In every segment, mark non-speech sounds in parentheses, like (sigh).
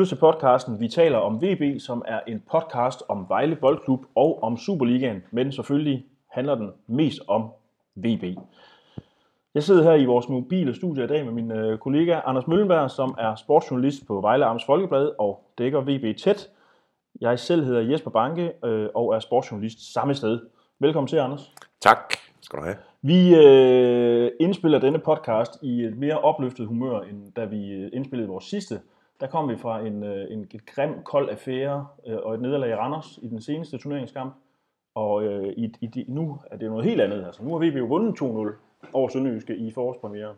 lytter til podcasten Vi taler om VB, som er en podcast om Vejle Boldklub og om Superligaen, men selvfølgelig handler den mest om VB. Jeg sidder her i vores mobile studie i dag med min øh, kollega Anders Møllenberg, som er sportsjournalist på Vejle Amts Folkeblad og dækker VB tæt. Jeg selv hedder Jesper Banke øh, og er sportsjournalist samme sted. Velkommen til, Anders. Tak skal du have. Vi øh, indspiller denne podcast i et mere opløftet humør, end da vi øh, indspillede vores sidste. Der kom vi fra en, øh, en et grim, kold affære øh, og et nederlag i Randers i den seneste turneringskamp. Og øh, i, i, nu er det noget helt andet. Altså, nu har vi jo vundet 2-0 over Sønderjyske i forårspremieren.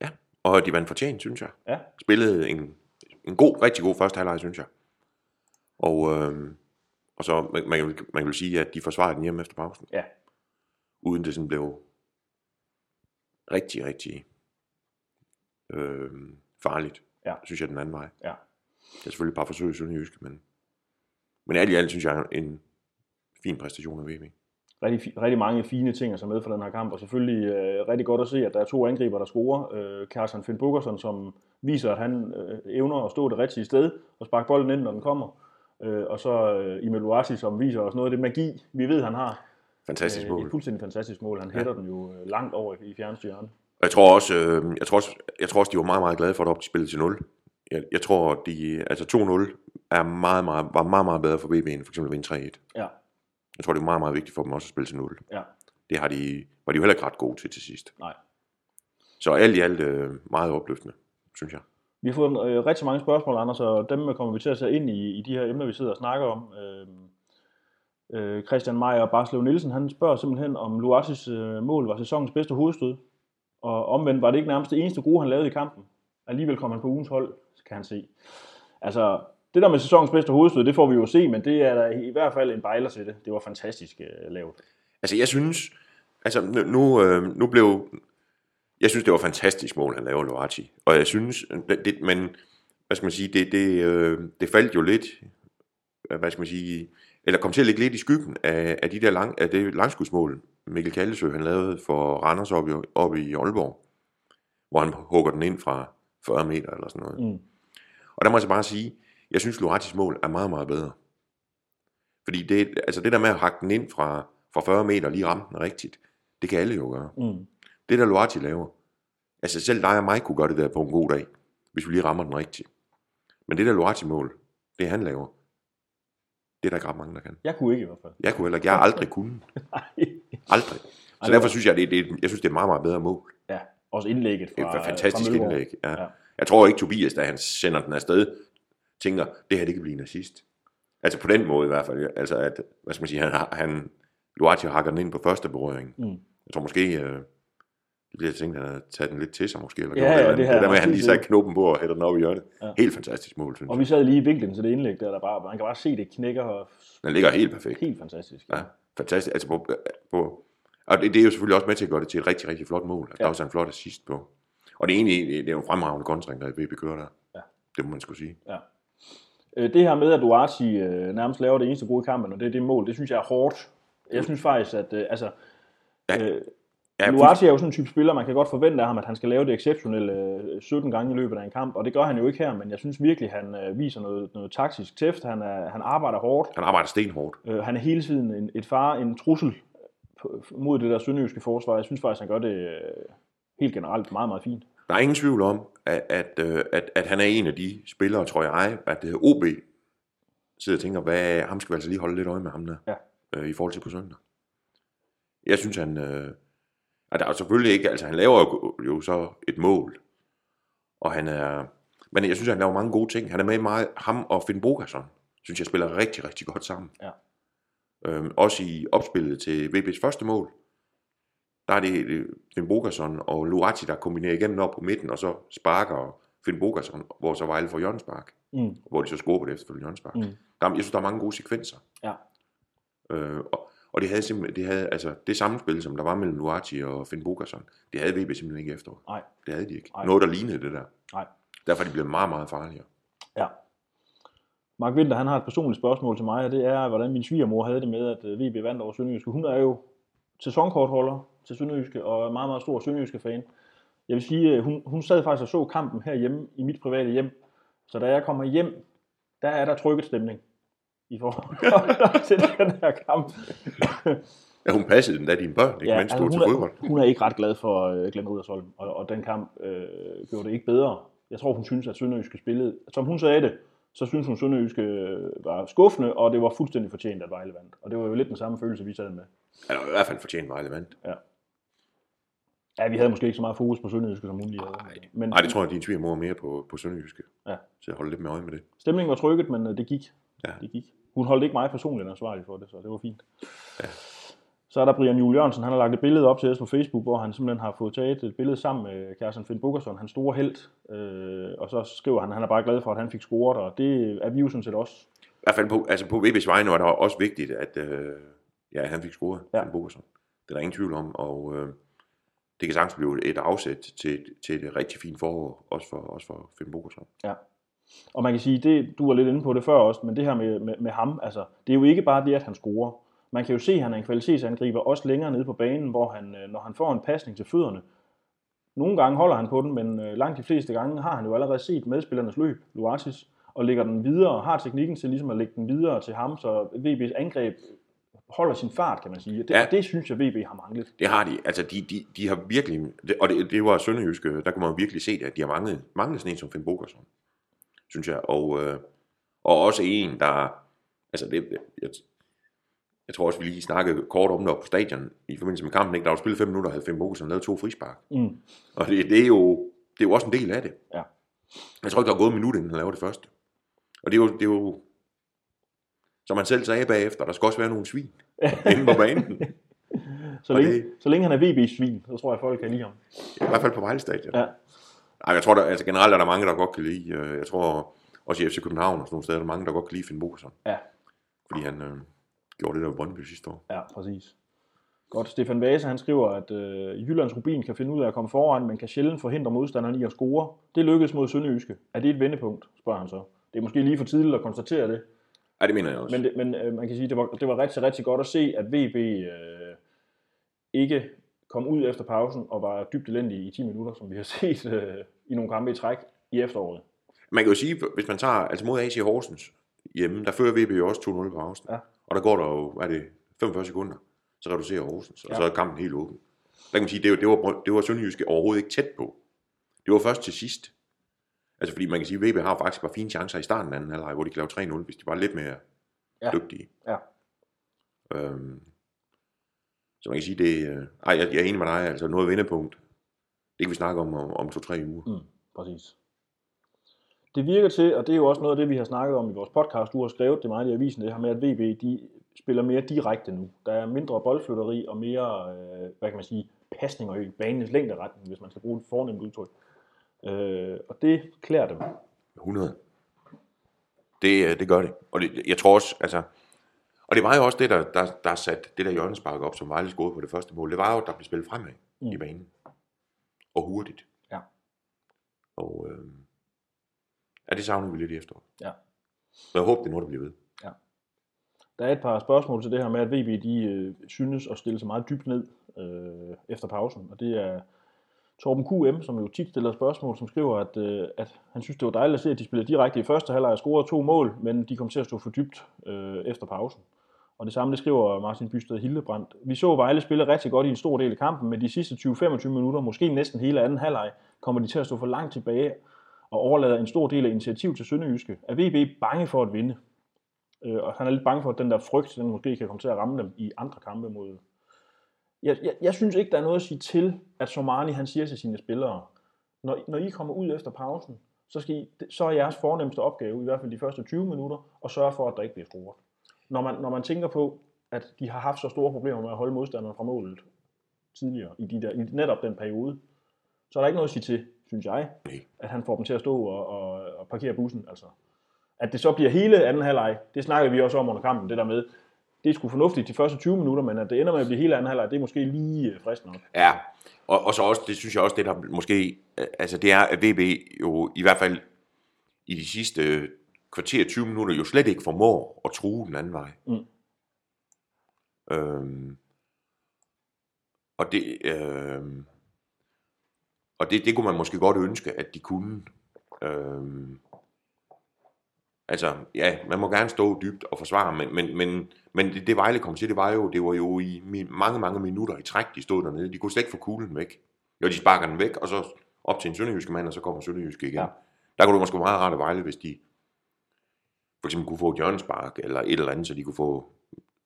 Ja, og de vandt fortjent, synes jeg. Ja. Spillede en, en god, rigtig god første halvleg, synes jeg. Og, øh, og så man, man, kan, man kan sige, at de forsvarede den hjemme efter pausen. Ja. Uden det sådan blev rigtig, rigtig øh, farligt. Ja. Synes jeg den anden vej. Ja. Det er selvfølgelig bare forsøg i Sønderjyske, men, men alt i alt synes jeg en fin præstation af VB. Rigtig, fi- rigtig mange fine ting at tage med for den her kamp, og selvfølgelig øh, rigtig godt at se, at der er to angriber, der scorer. Øh, Carsten Finn Bukkersen, som viser, at han øh, evner at stå det rigtige sted og sparke bolden ind, når den kommer. Øh, og så øh, Emil Luasi, som viser os noget af det magi, vi ved, han har. Fantastisk Øh, mål. Et fuldstændig fantastisk mål. Han hætter den jo øh, langt over i fjerneste hjørne. Og jeg tror også, øh, jeg tror også, jeg tror også, de var meget, meget glade for, at op de spillede til 0. Jeg, jeg tror, de, altså 2-0 er meget, meget, var meget, meget bedre for VB end for eksempel at vinde 3-1. Ja, Jeg tror, det er meget, meget vigtigt for dem også at spille til 0. ja, Det har de, var de jo heller ikke ret gode til til sidst. nej. Så alt i alt øh, meget opløftende, synes jeg. Vi har fået øh, rigtig mange spørgsmål, Anders, og dem kommer vi til at sætte ind i, i de her emner, vi sidder og snakker om. Øh, øh, Christian Meier og Barslev Nielsen, han spørger simpelthen, om Luatis øh, mål var sæsonens bedste hovedstød. Og omvendt var det ikke nærmest det eneste gode, han lavede i kampen. Alligevel kom han på ugens hold, kan han se. Altså, det der med sæsonens bedste hovedstød, det får vi jo se, men det er der i hvert fald en bejler til det. Det var fantastisk øh, lavet. Altså, jeg synes, altså nu, nu, øh, nu blev, jeg synes, det var fantastisk mål, han lavede Loati. Og jeg synes, det, men, hvad skal man sige, det, det, øh, det faldt jo lidt, hvad skal man sige, eller kom til at ligge lidt i skyggen af, af de der lang, af det langskudsmål, Mikkel Kallesø, han lavede for Randers op i, op i Aalborg, hvor han hugger den ind fra 40 meter eller sådan noget. Mm. Og der må jeg så bare sige, jeg synes, Loatis mål er meget, meget bedre. Fordi det, altså det der med at hakke den ind fra, fra 40 meter lige ramme den rigtigt, det kan alle jo gøre. Mm. Det der Loati laver, altså selv dig og mig kunne gøre det der på en god dag, hvis vi lige rammer den rigtigt. Men det der Loati-mål, det han laver, det er der ikke ret mange, der kan. Jeg kunne ikke i hvert fald. Jeg kunne heller ikke, jeg har aldrig kunnet. (laughs) Nej. Aldrig. Så det derfor synes jeg, det, det, jeg synes, det er et meget, meget bedre mål. ja, også indlægget fra et fantastisk fra Mølgaard. indlæg. Ja. Ja. Ja. Jeg tror ikke, Tobias, da han sender den afsted, tænker, det her det kan blive nazist. Altså på den måde i hvert fald. Altså at, hvad skal man sige, han, har- han Luati hakker den ind på første berøring. Mm. Jeg tror måske, øh, det bliver tænkt, at han har taget den lidt til sig måske. Eller Ja, ja, det det der med, at han lige satte knoppen på og hætter den op i hjørnet. Ja. Ja. Helt fantastisk mål, synes Og vi sad lige i vinklen til det indlæg, der, der bare, man kan bare se, det knækker og Den ligger helt perfekt. helt fantastisk. Ja, fantastisk. Altså på, på, og det, det, er jo selvfølgelig også med til at gøre det til et rigtig, rigtig flot mål. Altså, Ja. ja. Der er også en flot assist på. Og det er egentlig det er jo en fremragende kontring, der VB kører der. Ja. Det må man skulle sige. Øh, Det her med, at Duarte øh, nærmest laver det eneste gode i kampen, og det er det mål, det synes jeg er hårdt. Jeg synes faktisk, at øh, altså, Ja. øh, Ja, Luati er jo sådan en type spiller, man kan godt forvente af ham, at han skal lave det exceptionelle øh, 17 gange i løbet af en kamp, og det gør han jo ikke her, men jeg synes virkelig, han øh, viser noget, noget taktisk tæft, han, er, han arbejder hårdt, Han arbejder stenhårdt. øh, han er hele tiden en, et far, en trussel på- mod det der sønderjyske forsvar. Jeg synes faktisk, han gør det øh, helt generelt meget, meget fint. Der er ingen tvivl om, at, at, øh, at, at han er en af de spillere, tror jeg, at det OB sidder og tænker, hvad, ham skal vi altså lige holde lidt øje med ham der, Ja. øh, i forhold til på søndag. Jeg synes, han, øh, at der er selvfølgelig ikke, altså han laver jo, jo så et mål, og han er, men jeg synes, han laver mange gode ting. Han er med meget, ham og Finn Bogason, synes jeg spiller rigtig, rigtig godt sammen. Ja. Øhm, også i opspillet til VB's første mål, der er det øh, Finn Bogason og Luati, der kombinerer igennem op på midten, og så sparker Finn Bogason, hvor så Vejle får hjørnespark, Mm. hvor de så scorer på det efterfølgende hjørnespark. Mm. Der, er- jeg synes, der er mange gode sekvenser. Ja. Øh, og, og det havde simpelthen, det havde, altså, det samspil, som der var mellem Luati og Finn Bogason, det havde VB simpelthen ikke efter. Nej. Det havde de ikke. Nej. Noget, der lignede det der. Nej. Derfor er de blevet meget, meget farligere. Ja. Mark Winter, han har et personligt spørgsmål til mig, og det er, hvordan min svigermor havde det med, at øh, VB vandt over Sønderjyske. Hun er jo sæsonkortholder til Sønderjyske, og er meget, meget stor Sønderjyske fan. Jeg vil sige, øh, hun, hun sad faktisk og så kampen herhjemme i mit private hjem, Så da jeg kommer hjem, der er der trykket stemning i forhold til den her kamp. Ja, hun passede den da dine børn, ikke ja, mens var altså, til hun, fodbold. er, hun er ikke ret glad for uh, Glenn Riddersholm, og, og den kamp øh, gjorde det ikke bedre. Jeg tror, hun synes, at Sønderjyske spillede, som hun sagde det, så synes hun, Sønderjyske øh, var skuffende, og det var fuldstændig fortjent, at Vejle vandt. Og det var jo lidt den samme følelse, vi sad med. Han har i hvert fald fortjent Vejle vandt. Ja. Ja, vi havde måske ikke så meget fokus på Sønderjyske, som hun lige havde. Men Nej, det tror jeg, din svigermor er mere på, på Sønderjyske. Ja. Så jeg holder lidt med øje med det. stemningen var trykket, men øh, det gik. Ja. Det gik. Hun holdt ikke mig personligt ansvarlig for det, så det var fint. Ja. Så er der Brian Juel Jørgensen, han har lagt et billede op til os på Facebook, hvor han simpelthen har fået taget et billede sammen med Kjærsen Finn Bukkerson, hans store held. Øh, og så skriver han, at han er bare glad for, at han fik scoret, og det er vi jo sådan set også. I hvert fald på, altså på VB's vegne var det også vigtigt, at øh, ja, han fik scoret, Ja. ja. Bogerson. Det er der ingen tvivl om, og øh, det kan sagtens blive et afsæt til, til et rigtig fint forår, også for, også for Finn Bogerson. Og man kan sige, det, du var lidt inde på det før også, men det her med, med, med ham, altså, det er jo ikke bare det, at han scorer. Man kan jo se, at han er en kvalitetsangriber, også længere nede på banen, hvor han, øh, når han får en pasning til fødderne, nogle gange holder han på den, men øh, langt de fleste gange har han jo allerede set medspillernes løb, Luatis, og lægger den videre, og har teknikken til ligesom at lægge den videre til ham, så VB's angreb holder sin fart, kan man sige. Det, ja. Det synes jeg, VB har manglet. Det har de, altså de, de, de har virkelig, og det, det var Sønderjyske, der kunne man virkelig se det, at de har manglet, manglet sådan en som Finn Bogerson, synes jeg, og, øh, og også en, der, altså det, jeg, jeg tror også, vi lige snakkede kort om det på stadion, i forbindelse med kampen, ikke? der var spillet fem minutter, og havde Finn Bogerson lavet to frispark, Mm. og det, det, er jo, det er jo også en del af det. Ja. Jeg tror ikke, der er gået en minut, inden han laver det første. Og det er jo, det er jo som han selv sagde bagefter, der skal også være nogle svin (laughs) inde på banen. Så, Og længe, det- så længe han er VB-svin, så tror jeg, folk kan lide ham. I hvert fald på Vejle Stadion. Ja. Ej, jeg tror, der, altså generelt er der mange, der godt kan lide. øh, Jeg tror også i FC København og sådan nogle steder, er der mange, der godt kan lide Finn Bogerson. Ja. Fordi han øh, gjorde det der i Brøndby sidste år. Ja, præcis. Godt. Stefan Vase, han skriver, at øh, Jyllands Rubin kan finde ud af at komme foran, men kan sjældent forhindre modstanderen i at score. Det lykkedes mod Sønderjyske. Er det et vendepunkt, spørger han så. Det er måske lige for tidligt at konstatere det, Ja, det mener jeg også. men, det, men øh, man kan sige, det var, det var rigtig, rigtig godt at se, at VB øh, ikke kom ud efter pausen og var dybt elendige i 10 minutter, som vi har (laughs) set øh, i nogle kampe i træk i efteråret. Man kan jo sige, hvis man tager, altså mod AC Horsens hjemme, der fører VB jo også 2-0 på pausen. Ja. Og der går der jo, hvad er det, 45 sekunder, så reducerer Horsens, og Ja. så er kampen helt åben. Der kan man sige, det var, det var, det var Sønderjyske overhovedet ikke tæt på. Det var først til sidst. Altså fordi man kan sige, at VB har faktisk bare fine chancer i starten af anden halvleg, hvor de kan lave 3-0, hvis de var lidt mere Ja. ja. dygtige. Ja. Øhm, så man kan sige, det, øh, ej, jeg, jeg er enig med dig, altså noget vendepunkt. Det kan vi snakke om om, om to-tre uger. Mm, præcis. Det virker til, og det er jo også noget af det, vi har snakket om i vores podcast, du har skrevet det meget i avisen, det her med, at VB de spiller mere direkte nu. Der er mindre boldflytteri og mere, øh, hvad kan man sige, pasninger i banens længderetning, hvis man skal bruge et fornemt udtryk. Øh, og det klæder dem. 100. Det, øh, det gør det. Og det, jeg tror også, altså... Og det var jo også det, der, der, der satte det der hjørnespark op, som Vejle scorede på det første mål. Det var jo, at der blev spillet fremad Mm. i banen. Og hurtigt. Ja. Og øh, ja, det savner vi lidt i efteråret. Ja. Men jeg håber, det er noget, der bliver ved. Der er et par spørgsmål til det her med, at VB de, øh, synes at stille sig meget dybt ned øh, efter pausen. Og det er Torben QM, som jo tit stiller spørgsmål, som skriver, at, øh, at han synes, det var dejligt at se, at de spillede direkte i første halvleg og scorede to mål, men de kom til at stå for dybt øh, efter pausen. Og det samme, det skriver Martin Bysted Hildebrandt. Vi så Vejle spille rigtig godt i en stor del af kampen, men de sidste 20-25 minutter, måske næsten hele anden halvleg, kommer de til at stå for langt tilbage og overlader en stor del af initiativ til Sønderjyske. Er VB bange for at vinde? Øh, og han er lidt bange for, at den der frygt, den måske kan komme til at ramme dem i andre kampe mod... Jeg, jeg, jeg synes ikke, der er noget at sige til, at Somani han siger til sine spillere, når, når I kommer ud efter pausen, så, skal I, så er jeres fornemmeste opgave, i hvert fald de første 20 minutter, at sørge for, at der ikke bliver scoret. Når man, når man tænker på, at de har haft så store problemer med at holde modstanderne fra målet tidligere, i, de der, i netop den periode, så er der ikke noget at sige til, synes jeg, Nej. at han får dem til at stå og, og, og parkere bussen. Altså. At det så bliver hele anden halvleg, det snakkede vi også om under kampen, det der med, det er sgu fornuftigt de første 20 minutter, men at det ender med at blive hele anden halvleg, det er måske lige øh, frisk nok. Ja, og, og så også, det synes jeg også, det der måske, øh, altså det er, at VB jo i hvert fald i de sidste kvarter 20 minutter jo slet ikke formår at true den anden vej. Mm. Øhm, og det, øhm, og det, det kunne man måske godt ønske, at de kunne. Øhm, Altså, ja, man må gerne stå dybt og forsvare, men, men, men, men det, det Vejle kom til, det var jo, det var jo i mange, mange minutter i træk, de stod dernede. De kunne slet ikke få kuglen væk. Jo, de sparker den væk, og så op til en sønderjyske mand, og så kommer sønderjyske igen. Ja. Der kunne det måske meget rart at Vejle, hvis de for eksempel kunne få et hjørnespark, eller et eller andet, så de kunne få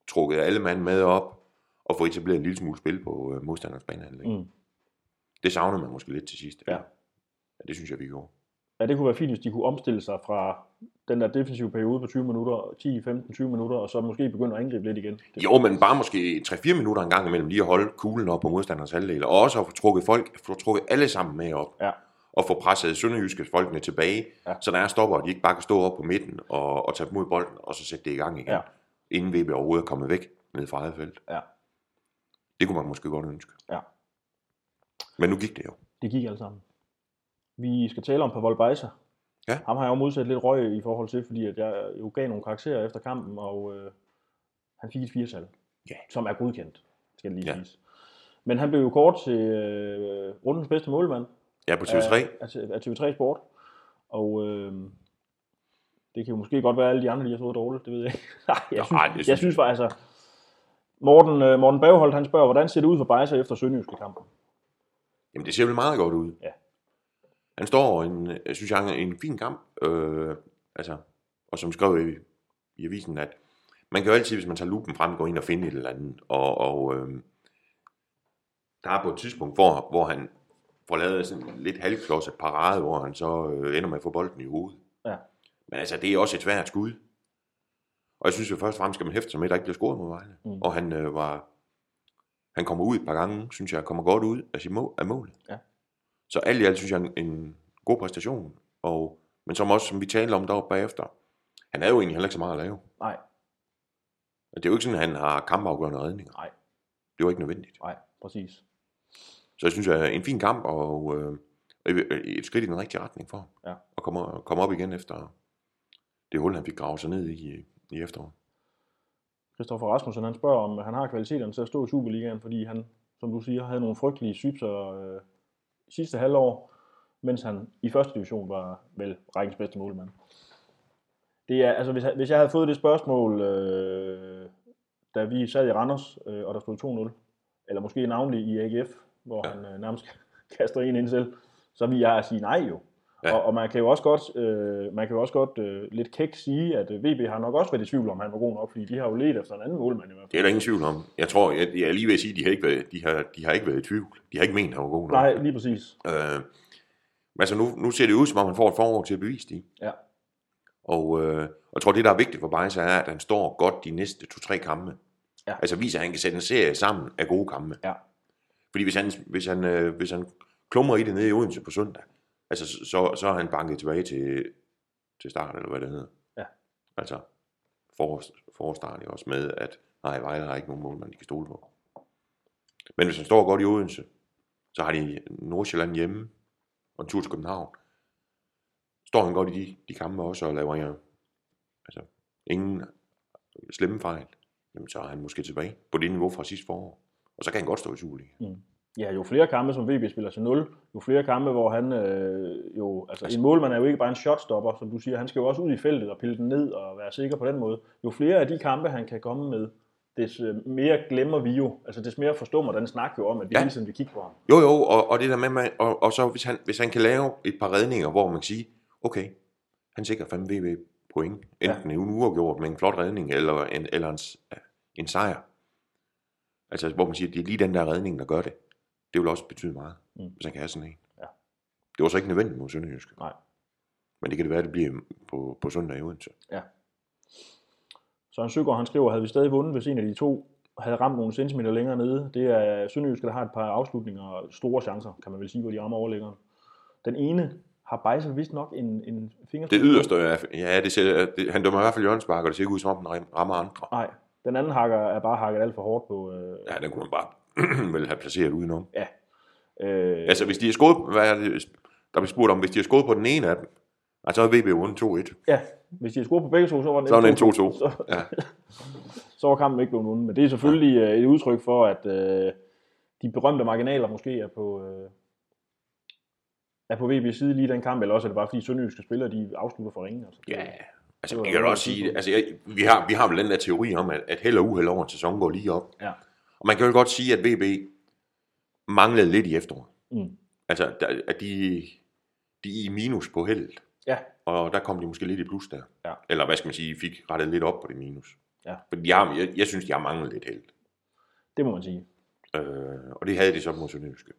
trukket alle mand med op, og få etableret en lille smule spil på øh, modstanders baneanlæg. Mm. Mm. Det savnede man måske lidt til sidst. Ja. ja det synes jeg, vi gjorde. Ja, det kunne være fint, hvis de kunne omstille sig fra den der defensive periode på 20 minutter, 10, 15, 20 minutter, og så måske begynde at angribe lidt igen. Det, Jo, men bare måske 3-4 minutter en gang imellem lige at holde kuglen op på modstanders halvdel, og også at få trukket folk, få trukket alle sammen med op, Ja. Og få presset sønderjyske folkene tilbage, Ja. så der er stopper, og de ikke bare kan stå op på midten og, og tage mod bolden, og så sætte det i gang igen, Ja. inden VB overhovedet er kommet væk ned fra eget felt. Ja. Det kunne man måske godt ønske. Ja. Men nu gik det jo. det gik alle sammen. Vi skal tale om Pavel Bejsa. Ja. Ham har jeg jo modsat lidt røg i forhold til, fordi at jeg jo gav nogle karakterer efter kampen, og øh, han fik et firetal, Ja. som er godkendt, skal det lige Ja. Men han blev jo kort til øh, rundens bedste målmand Ja, på TV3. af, af, af TV3 Sport, og øh, det kan jo måske godt være, at alle de andre de har stået dårligt, det ved jeg ikke. (laughs) Nej, jeg Nå, synes, ej, det jeg synes synes faktisk, altså, Morten, øh, Morten Bagholdt, han spørger, hvordan ser det ud for Bejsa efter Sønderjyske kampen? Jamen, det ser vel meget godt ud. Ja. Han står, en, jeg synes jeg, en fin kamp, øh, altså, og som skrev i, i avisen, at man kan jo altid, hvis man tager lupen frem, gå ind og finde et eller andet, og, og øh, der er på et tidspunkt, hvor, hvor han får lavet sådan en lidt halvklodset parade, hvor han så øh, ender med at få bolden i hovedet. Ja. Men altså, det er også et svært skud. Og jeg synes jo først og fremmest skal man hæfte sig med, at der ikke bliver scoret mod Vejle. Mm. Og han øh, var, han kommer ud et par gange, synes jeg, kommer godt ud af, sit mål, af målet. Ja. Så alt i alt synes jeg en, en god præstation. Og, men som også, som vi talte om deroppe bagefter, han er jo egentlig heller ikke så meget at lave. Nej, Det er jo ikke sådan, at han har kampafgørende redninger. nej, Det var ikke nødvendigt. nej, præcis. Så jeg synes, at en fin kamp, og øh, et skridt i den rigtige retning for ham. Ja. Og komme, komme op igen efter det hul, han fik gravet sig ned i, i efteråret. Christoffer Rasmussen, han spørger, om han har kvaliteterne til at stå i Superligaen, fordi han, som du siger, havde nogle frygtelige svipser øh, sidste halvår, mens han i første division var vel rækkens bedste målmand. Det er, altså, hvis, jeg- hvis jeg havde fået det spørgsmål, øh, da vi sad i Randers, øh, og der stod 2-0, eller måske navnlig i AGF, hvor ja. Han øh, nærmest (laughs) kaster en ind selv, så vil jeg sige nej jo. Ja. Og, og, man kan jo også godt, øh, man kan jo også godt øh, lidt kæk sige, at øh, VB har nok også været i tvivl om, han var god nok, fordi de har jo let efter en anden målmand i hvert fald. Det er der ingen tvivl om. Jeg tror, jeg, jeg er lige ved at sige, at de har ikke været, de har, de har ikke været i tvivl. De har ikke ment, at han var god nok. Nej, lige præcis. Øh, men altså nu, nu ser det ud, som om han får et forår til at bevise det. Ja. Og øh, jeg tror, det der er vigtigt for Bajsa er, at han står godt de næste to-tre kampe. Ja. Altså viser, at han kan sætte en serie sammen af gode kampe. Ja. Fordi hvis han, hvis han, øh, hvis han klummer i det nede i Odense på søndag, altså så, så er han banket tilbage til, til start, eller hvad det hedder. Ja. Altså for, forstart også med, at nej, Vejle har ikke nogen målmand, de kan stole på. Men hvis han står godt i Odense, så har de Nordsjælland hjemme, og en tur til København. Står han godt i de, de kampe også, og laver ja, altså, ingen slemme fejl, jamen så er han måske tilbage på det niveau fra sidste forår. Og så kan han godt stå i Superliga. Ja, jo flere kampe, som VB spiller til 0, jo flere kampe, hvor han øh, jo, altså, Altså- en målmand er jo ikke bare en shotstopper, som du siger, han skal jo også ud i feltet og pille den ned og være sikker på den måde. Jo flere af de kampe, han kan komme med, des øh, mere glemmer vi jo, altså des mere forstummer den snak jo om, at vi Ja. hele tiden vil kigge på ham. Jo, jo, og, og det der med, man, og, og så hvis han, hvis han kan lave et par redninger, hvor man kan sige, okay, han sikrer fandme VB point, enten ja. en uafgjort med en flot redning, eller en, eller en, en sejr. Altså, hvor man siger, det er lige den der redning, der gør det. Det vil også betyde meget, Mm. hvis han kan have sådan en. Ja. Det var så ikke nødvendigt mod Sønderjysk. Nej. Men det kan det være, det bliver på, på søndag i Odense. Søren Søgaard, han skriver, havde vi stadig vundet, hvis en af de to havde ramt nogle centimeter længere nede. Det er Sønderjyske, der har et par afslutninger og store chancer, kan man vel sige, hvor de rammer overlæggeren. Den ene har Bejser vist nok en, en finger. Det yderste, er- ja, det ser, det, han dømmer i hvert fald Bakker, og det ser ikke ud som om, den ram- rammer andre. Nej, den anden hakker er bare hakket alt for hårdt på. Øh, Ja, den kunne man bare (clears throat) vel have placeret udenom. øh, Altså, hvis de har skåret, hvad er det, der bliver spurgt om, hvis de har skåret på den ene af dem, altså så er VB vundet 2-1. Ja, hvis de havde scoret på begge to, så var den Så er den 2-2. Så, Ja. (laughs) så var kampen ikke blevet vundet. Men det er selvfølgelig ja. et udtryk for, at øh, de berømte marginaler måske er på, øh, er på VB's side lige den kamp, eller også er det bare fordi sønderjyske spillere, de afslutter for ringen. Altså. ja, Altså, Det vi kan også sige, altså, jeg, vi, har, vi har vel den der teori om, at, at held og uheld over en sæson går lige op. Ja. Og man kan jo godt sige, at VB manglede lidt i efteråret. Mm. Altså, der, at de, de er i minus på heldet. Ja. Og der kom de måske lidt i plus der. Ja. Eller hvad skal man sige, fik rettet lidt op på det minus. Ja. For de har, jeg, jeg synes, de har manglet lidt held. Det må man sige. Øh, og det havde de så mod Sønderjyske.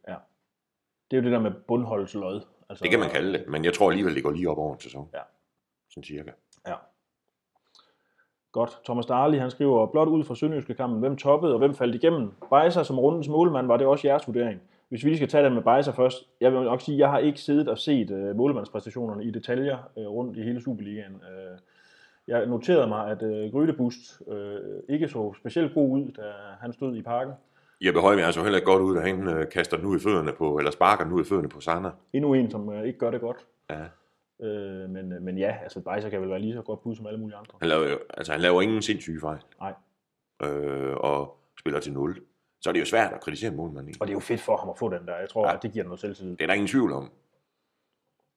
Det er jo det der med bundholdslod. Altså, Det kan man kalde det, men jeg tror alligevel, det går lige op over en sæson. Ja. Sådan cirka. Godt. Thomas Darli, han skriver, blot ud fra Sønderjyske kampen, hvem toppede og hvem faldt igennem? Bejser som rundens målmand, var det også jeres vurdering? Hvis vi lige skal tage den med Bejser først. Jeg vil nok sige, jeg har ikke siddet og set uh, målmandspræstationerne i detaljer uh, rundt i hele Superligaen. Uh, jeg noterede mig, at uh, Grydebust uh, ikke så specielt god ud, da han stod i parken. Jeppe Højbjerg er så heller ikke godt ud, da han øh, kaster den ud i fødderne på, eller sparker den ud i fødderne på Sander. Endnu en, som uh, ikke gør det godt. Ja. Uh, men, uh, men ja, altså Bejser kan vel være lige så godt bud som alle mulige andre. Han laver, jo- altså, han laver ingen sindssyge fejl. Nej. Øh, og spiller til 0. Så er det jo svært at kritisere målmanden. Og det er jo fedt for ham at få den der. Jeg tror, Ja. ja. at det giver noget selvtillid. Det er der ingen tvivl om.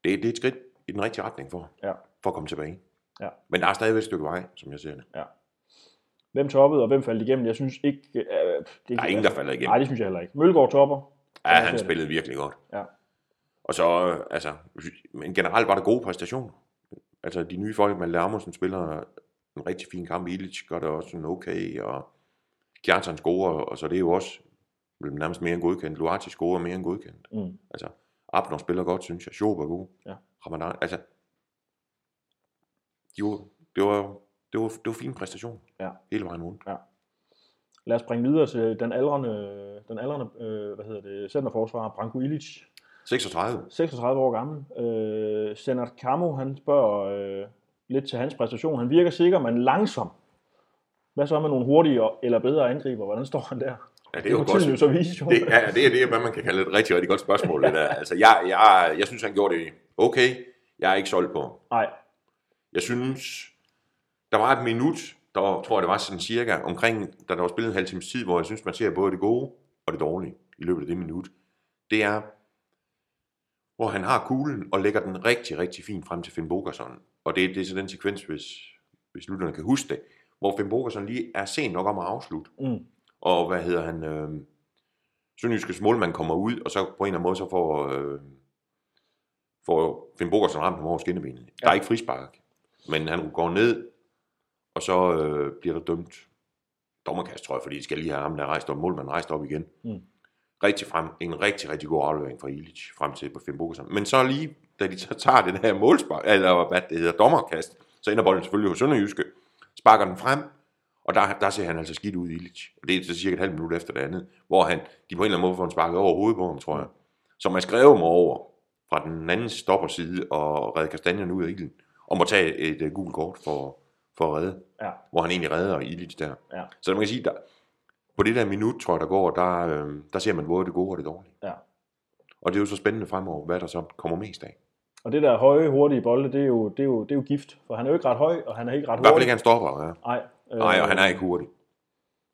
Det, det er et skridt i den rigtige retning for, Ja. for at komme tilbage. Ja. Men der er stadigvæk et stykke vej, som jeg ser det. Hvem toppede, og hvem faldt igennem? Jeg synes ikke... Øh, det, Der er ingen, der falder igennem. Nej, det synes jeg heller ikke. Mølgaard topper. Ja, han ser det. spillede virkelig godt. Ja. Og så, altså, men generelt var der gode præstationer. Altså, de nye folk, Malte Amundsen spiller en rigtig fin kamp, Ilic gør det også en okay, og Kjartan scorer, og så det er jo også vel nærmest mere end godkendt. Luati scorer mere end godkendt. Mm. Altså, Abner spiller godt, synes jeg. Schob er god. Ja. Ramadan, altså, de var, det var, det var, det var fin præstation. Ja. Hele vejen rundt. Lad os springe videre til den aldrende, den aldrende øh, hvad hedder det, centerforsvarer, Branko Ilic. 36. 36 år gammel. Øh, Senat Kamo, han spørger øh, lidt til hans præstation. Han virker sikker, men langsom. Hvad så med nogle hurtige eller bedre angriber? Hvordan står han der? Ja, det er jo må godt. jo så vise, jo. Det, ja, det, er, det hvad man kan kalde et rigtig, rigtig godt spørgsmål. Det der. Altså, jeg, jeg, jeg synes, han gjorde det okay. Jeg er ikke solgt på. Nej, Jeg synes, der var et minut, der var, tror jeg, det var sådan cirka, omkring, da der var spillet en halv times tid, hvor jeg synes, man ser både det gode og det dårlige i løbet af det minut. Det er, hvor han har kuglen og lægger den rigtig, rigtig fint frem til Finn Bogerson. Og det, det er så den sekvens, hvis, hvis lytterne kan huske det, hvor Finn Bogerson lige er sent nok om at afslutte. Mm. Og hvad hedder han? Øh, Sønderjyskes målmand kommer ud, og så på en eller anden måde, så får, øh, får Finn Bogerson ramt ham over skinnebenet. Ja. Der er ikke frispark, men han går ned, og så øh, bliver der dømt dommerkast, tror jeg, fordi de skal lige have ham, der er rejst op, målmanden rejst op igen. Mm. Rigtig frem, en rigtig, rigtig god aflevering fra Ilic frem til på Finn Bogerson. Men så lige, da de så tager den her målspark, eller hvad det hedder, dommerkast, så ender bolden selvfølgelig hos Sønderjyske, sparker den frem, og der, der ser han altså skidt ud i Illich. Og det er så cirka et halvt minut efter det andet, hvor han, de på en eller anden måde får en sparket over hovedet på ham, tror jeg. Som er skrevet mig over fra den anden stopperside og redde kastanjerne ud af ilden, om at tage et uh, gult kort for, for at redde, Ja. hvor han egentlig redder Illich der. Ja. Så man kan sige, der, på det der minut, tror jeg, der går, der, øh, der ser man både det gode og det dårlige. Ja. Og det er jo så spændende fremover, hvad der så kommer mest af. Og det der høje, hurtige bolde, det er, jo, det, er jo, det er jo gift. For han er jo ikke ret høj, og han er ikke ret I hvert fald hurtig. ikke, han stopper. Ja. Nej, øh, Nej, og han er ikke hurtig.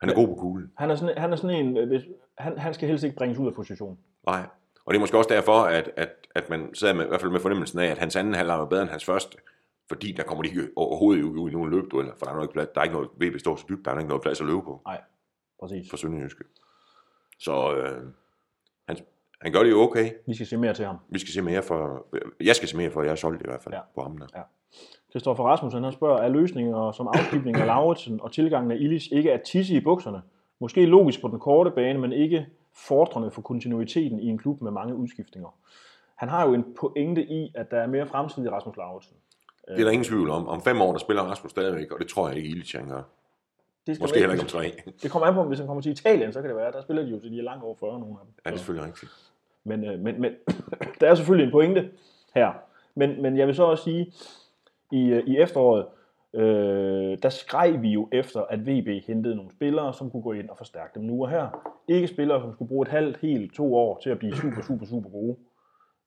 Han er god på kuglen. Han er sådan, han er sådan en, øh, hvis, han, han skal helst ikke bringes ud af position. Nej. Og det er måske også derfor, at, at, at man sidder med, i hvert fald med fornemmelsen af, at hans anden halvleg var bedre end hans første. Fordi der kommer de ikke overhovedet ud i nogen løbdueller, for der er, noget plads, der er ikke noget, VB står så dybt, der er ikke noget plads at løbe på Nej, præcis. for Sønderjyske. Så øh, han, han gør det jo okay. Vi skal se mere til ham. Vi skal se mere for, jeg skal se mere for, jeg er solgt i hvert fald Ja. ja. på ham der. Kristoffer Rasmussen han spørger, er løsninger som afskibning af Lauritsen og tilgangen af Illis ikke at tisse i bukserne? Måske logisk på den korte bane, men ikke fordrende for kontinuiteten i en klub med mange udskiftninger. Han har jo en pointe i, at der er mere fremtid i Rasmus Lauritsen. Det er der ingen tvivl om. Om fem år, der spiller Rasmus stadigvæk, og det tror jeg ikke, Illich han gør. Det skal Måske heller ikke om tre. Det kommer an på, hvis han kommer til Italien, så kan det være. Der spiller de jo til de er langt over 40, nogle af dem. Ja, det er Så- selvfølgelig rigtigt. Men, øh, men, men (coughs) der er selvfølgelig en pointe her. Men, men jeg vil så også sige, i, øh, i efteråret, øh, der skreg vi jo efter, at VB hentede nogle spillere, som kunne gå ind og forstærke dem nu og her. Ikke spillere, som skulle bruge et halvt, helt to år til at blive super, super, super gode.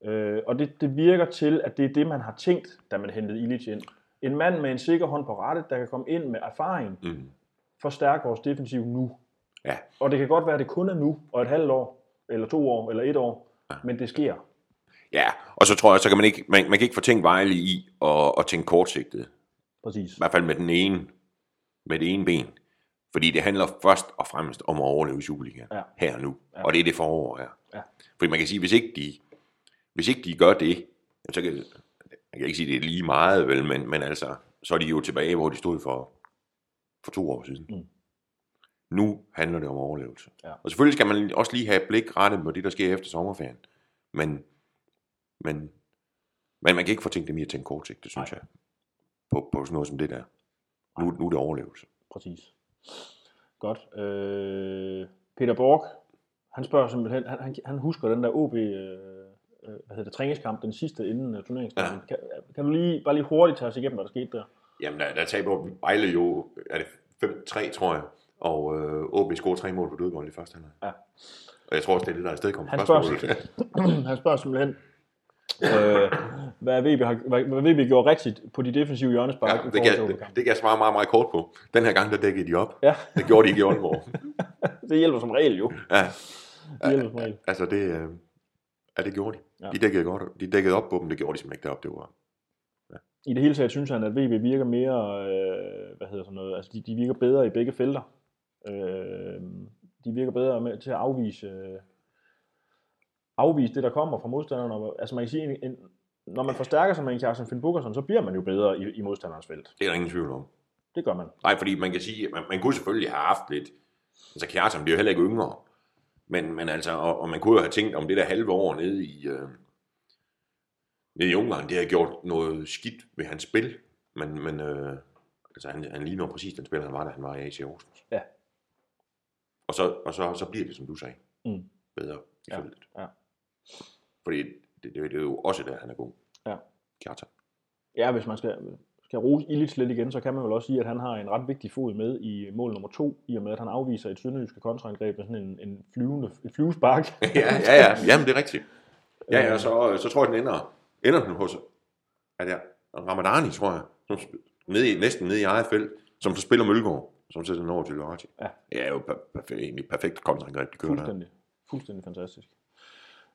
Øh, og det, det virker til, at det er det, man har tænkt, da man hentede Illich ind. En mand med en sikker hånd på rettet, der kan komme ind med erfaring, Mm. Forstærke vores defensiv nu. Ja. Og det kan godt være, at det kun er nu, og et halvt år, eller to år, eller et år, Ja. men det sker. Ja, og så tror jeg, så kan man ikke, man, man kan ikke få tænkt Vejle i at, at tænke kortsigtet. Præcis. I hvert fald med den ene, med det ene ben. Fordi det handler først og fremmest om at overleve i Superligaen. Ja. Her og nu. Ja. Og det er det forår her. Ja. Fordi man kan sige, hvis ikke de, hvis ikke de gør det, så kan, jeg kan ikke sige, det er lige meget, vel, men, men altså, så er de jo tilbage, hvor de stod for, for to år siden. Mm. Nu handler det om overlevelse. Ja. Og selvfølgelig skal man også lige have blik rettet på det, der sker efter sommerferien. Men, men, men man kan ikke få tænkt dem i at tænke kortsigt, det synes Nej. jeg. På, på sådan noget som det der. Nu, nu er det overlevelse. Præcis. Godt. Øh, Peter Borg, han spørger simpelthen, han, han, han husker den der OB, øh, øh, hvad hedder det, træningskamp, den sidste inden uh, turneringskampen. Ja. Kan, kan, du lige, bare lige hurtigt tage os igennem, hvad der skete der? Jamen, der, der taber Vejle jo, er det 5-3, tror jeg. Og øh, OB scorer tre mål på dødbold i første halvleg. Ja. Og jeg tror også, det er det, der er afsted kommer Han spørger, (clears throat) han spørger simpelthen, øh, hvad, VB har, hvad, hvad VB gjorde rigtigt på de defensive hjørnespark Ja, i det, kan, det, det kan jeg svare meget, meget kort på. Den her gang, der dækkede de op. Ja, Det gjorde de ikke i Aalborg. (laughs) det hjælper som regel jo. Ja, Det hjælper som regel. altså det, øh, ja, det gjorde de. Ja. De dækkede godt. De dækkede op på dem, det gjorde de simpelthen ikke deroppe. Det var, I det hele taget synes han, at VB virker mere, øh, hvad hedder sådan noget, altså de, de virker bedre i begge felter. Øh, de virker bedre med, til at afvise, øh, afvise det, der kommer fra modstanderne. Altså man kan sige, en, en, når man forstærker sig med en Kjartan Finn Bukkerson, så bliver man jo bedre i, i modstanderens felt. det er der ingen tvivl om. Det gør man. Nej, fordi man kan sige, man, man kunne selvfølgelig have haft lidt, altså Kjartan bliver jo heller ikke yngre, men, men altså, og, og man kunne jo have tænkt om det der halve år nede i, øh, nede i Ungarn, det har gjort noget skidt ved hans spil, men, men øh, altså han, han ligner præcis den spiller, han var, da han var i AC Horsens. Ja. Og så, og så, så bliver det, som du sagde, Mm. bedre i Ja, feltet. ja. Fordi det, det, det, er jo også der, han er god. Ja. Kjartan. Ja, hvis man skal, skal rose Illich lidt igen, så kan man vel også sige, at han har en ret vigtig fod med i mål nummer to, i og med, at han afviser et sønderjyske kontraangreb med sådan en, en flyvende, et flyvespark. (laughs) ja, ja, ja, jamen det er rigtigt. Ja, ja, så, så tror jeg, den ender, ender den hos, er det Ramadani, tror jeg, som nede i, næsten nede i eget felt, som så spiller Mølgaard, som sætter den over til Lorati. Ja. Det er jo per, perfekt, egentlig perfekt kontraangreb, de kører der. Fuldstændig. Fuldstændig fantastisk.